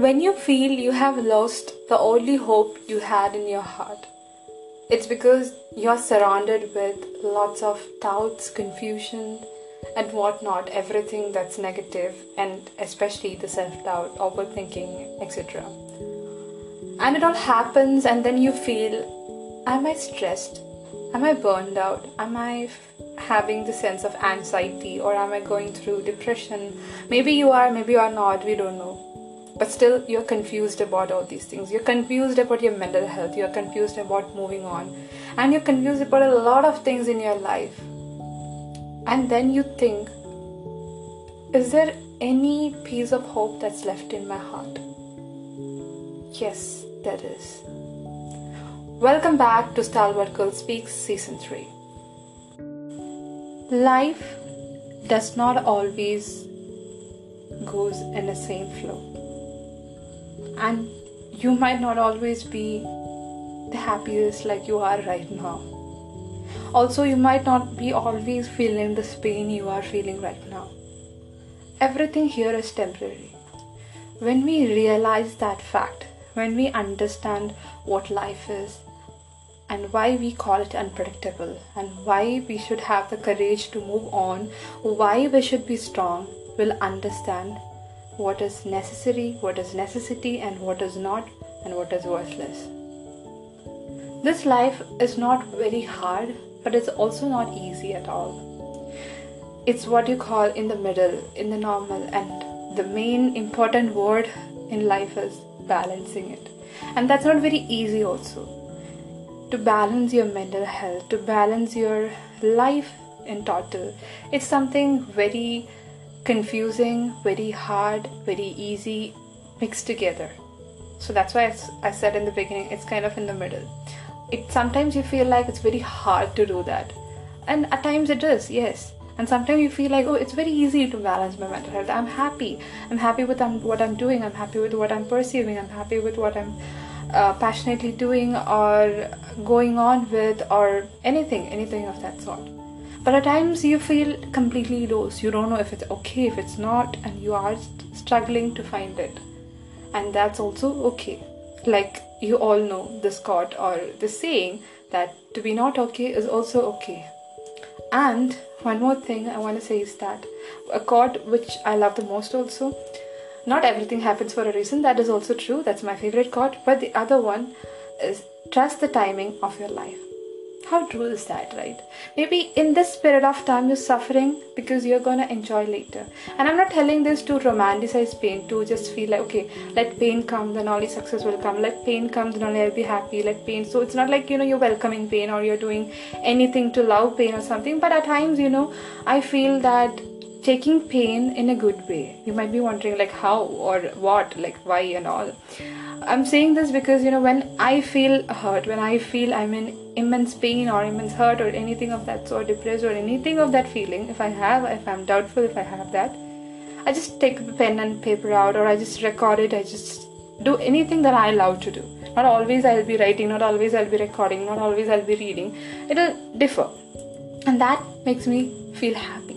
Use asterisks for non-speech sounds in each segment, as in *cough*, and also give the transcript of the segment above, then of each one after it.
When you feel you have lost the only hope you had in your heart, it's because you're surrounded with lots of doubts, confusion, and whatnot, everything that's negative, and especially the self doubt, overthinking, etc. And it all happens, and then you feel, Am I stressed? Am I burned out? Am I having the sense of anxiety, or am I going through depression? Maybe you are, maybe you are not, we don't know but still you're confused about all these things. You're confused about your mental health. You're confused about moving on. And you're confused about a lot of things in your life. And then you think is there any piece of hope that's left in my heart? Yes there is. Welcome back to stalwart girl speaks season 3 life does not always goes in the same flow and you might not always be the happiest like you are right now. Also, you might not be always feeling this pain you are feeling right now. Everything here is temporary. When we realize that fact, when we understand what life is and why we call it unpredictable and why we should have the courage to move on, why we should be strong, we'll understand what is necessary, what is necessity, and what is not, and what is worthless. This life is not very hard, but it's also not easy at all. It's what you call in the middle, in the normal, and the main important word in life is balancing it. And that's not very easy, also. To balance your mental health, to balance your life in total, it's something very confusing, very hard, very easy, mixed together. So that's why I said in the beginning, it's kind of in the middle. It sometimes you feel like it's very hard to do that, and at times it is, yes. And sometimes you feel like, oh, it's very easy to balance my mental health. I'm happy. I'm happy with what I'm doing. I'm happy with what I'm perceiving. I'm happy with what I'm uh, passionately doing or going on with, or anything, anything of that sort but at times you feel completely lost. You don't know if it's okay if it's not and you are struggling to find it. And that's also okay. Like you all know this quote or the saying that to be not okay is also okay. And one more thing i want to say is that a quote which i love the most also not everything happens for a reason. That is also true. That's my favorite quote. But the other one is trust the timing of your life how true is that, right? Maybe in this period of time you're suffering because you're gonna enjoy later. And I'm not telling this to romanticize pain, to just feel like, okay, let pain come, then only success will come. Let pain come, then only I'll be happy. Let pain. So it's not like, you know, you're welcoming pain or you're doing anything to love pain or something. But at times, you know, I feel that taking pain in a good way. You might be wondering, like, how or what, like, why and all. I'm saying this because you know when I feel hurt, when I feel I'm in immense pain or immense hurt or anything of that sort, depressed or anything of that feeling, if I have, if I'm doubtful, if I have that, I just take a pen and paper out or I just record it. I just do anything that I love to do. Not always I'll be writing, not always I'll be recording, not always I'll be reading. It'll differ, and that makes me feel happy.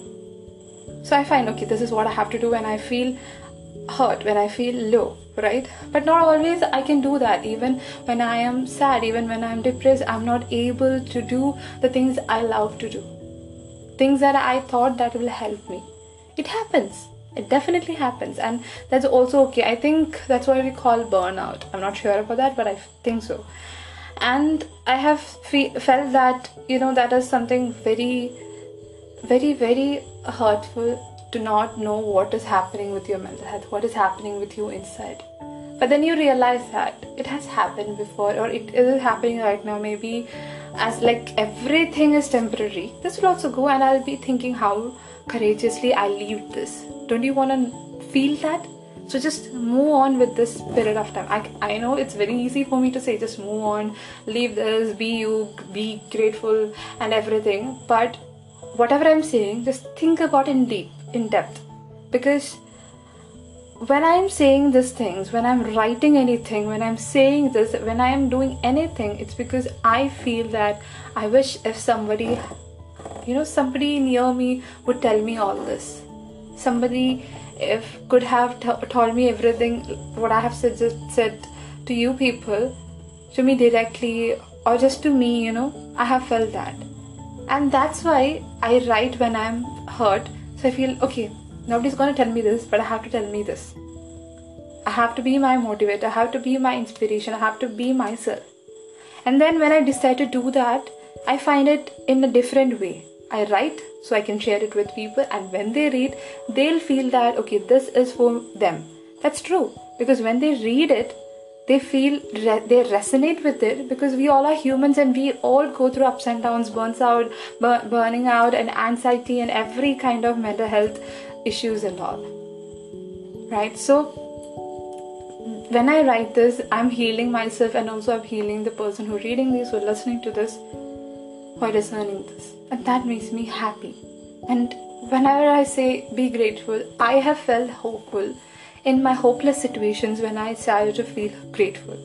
So I find okay, this is what I have to do when I feel hurt, when I feel low right? But not always i can do that. Even when i am sad even when i'm depressed i'm not able to do the things i love to do. Things that i thought that will help me. It happens. It definitely happens. And that's also okay. I think that's why we call burnout. I'm not sure about that but i think so. And i have fe- felt that you know that is something very very very hurtful to not know what is happening with your mental health, what is happening with you inside. But then you realize that it has happened before, or it is happening right now. Maybe as like everything is temporary, this will also go, and I'll be thinking how courageously I leave this. Don't you want to feel that? So just move on with this period of time. I, I know it's very easy for me to say just move on, leave this, be you, be grateful, and everything. But whatever I'm saying, just think about in deep in depth because when I'm saying these things, when I'm writing anything, when I'm saying this, when I am doing anything, it's because I feel that I wish if somebody, you know, somebody near me would tell me all this. Somebody if could have t- told me everything what I have said, said to you people, to me directly or just to me, you know, I have felt that. And that's why I write when I'm hurt. So I feel, okay, nobody's gonna tell me this, but I have to tell me this. I have to be my motivator, I have to be my inspiration, I have to be myself. And then when I decide to do that, I find it in a different way. I write so I can share it with people, and when they read, they'll feel that okay, this is for them. That's true because when they read it, they feel they resonate with it because we all are humans and we all go through ups and downs, burns out, burning out, and anxiety, and every kind of mental health issues and all. Right? So when I write this, I'm healing myself and also I'm healing the person who reading this or listening to this or discerning this. And that makes me happy. And whenever I say be grateful, I have felt hopeful in my hopeless situations when I started to feel grateful.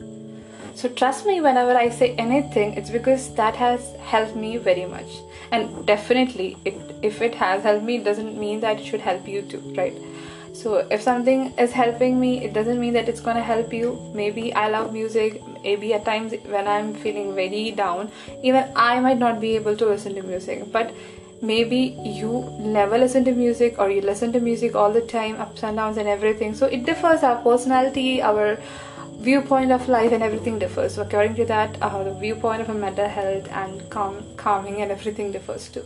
So trust me whenever I say anything, it's because that has helped me very much. And definitely, it, if it has helped me, it doesn't mean that it should help you too, right? so if something is helping me it doesn't mean that it's to help you maybe i love music maybe at times when i'm feeling very down even i might not be able to listen to music but maybe you never listen to music or you listen to music all the time ups and downs and everything. So it differs our personality our viewpoint of life and everything differs. So according to that the viewpoint of a mental health and calm, calming and everything differs too.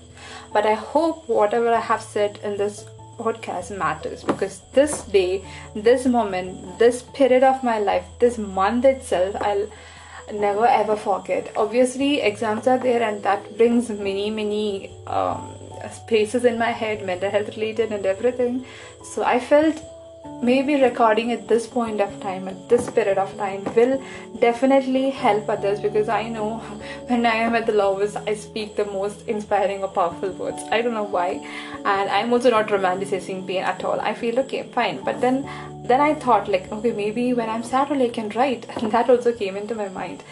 But i hope whatever i have said in this podcast matters because this day, this moment, this period of my life, this month itself, I'll never ever forget. Obviously, exams are there, and that brings many, many um, spaces in my head, mental health related, and everything. So I felt maybe recording at this point of time at this period of time will definitely help others because i know *laughs* when i am at the lowest i speak the most inspiring or powerful words i don't know why and i'm also not romanticizing pain at all i feel okay fine but then then i thought like okay maybe when i'm sad only i can write. *laughs* And that also came into my mind.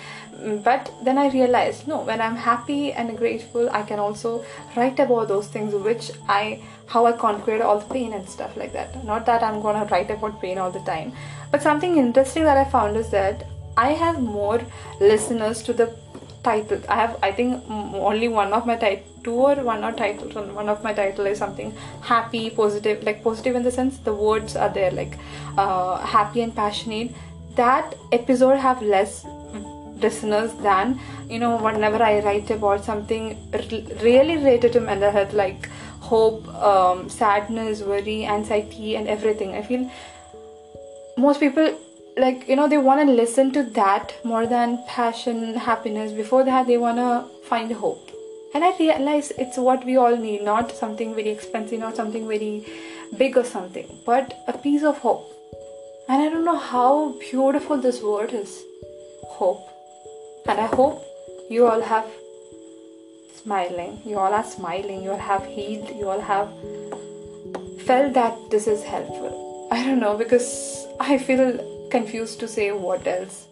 Mm, but then I realized no, when I'm happy and grateful, I can also write about those things which I how I conquered all the pain and stuff like that. Not that I'm gonna write about pain all the time, but something interesting that I found is that I have more listeners to the title. I have I think only one of my title two or one or titles one of my title is something happy positive like positive in the sense the words are there like uh, happy and passionate that episode have less listeners than you know whenever i write about something really related to mental health like hope um, sadness worry anxiety and everything i feel most people like you know they want to listen to that more than passion happiness. Before that they want to find hope. And i realize it's what we all need not something very expensive not something very big or something but a piece of hope. And i don't know how beautiful this word is hope. And I hope you all have smiling, you all are smiling, you all have healed, you all have felt that this is helpful. I don't know because I feel confused to say what else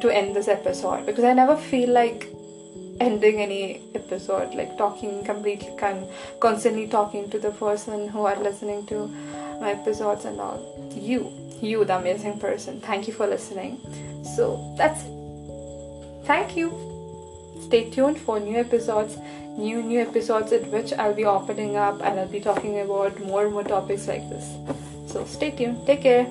to end this episode because I never feel like ending any episode like talking completely con- constantly talking to the person who are listening to my episodes and all you you the amazing person thank you for listening so that's it Thank you. Stay tuned for new episodes, new new episodes in which I'll be opening up and I'll be talking about more and more topics like this. So stay tuned. Take care.